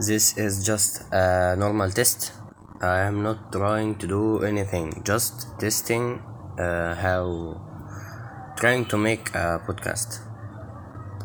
This is just a normal test. I am not trying to do anything, just testing uh, how trying to make a podcast.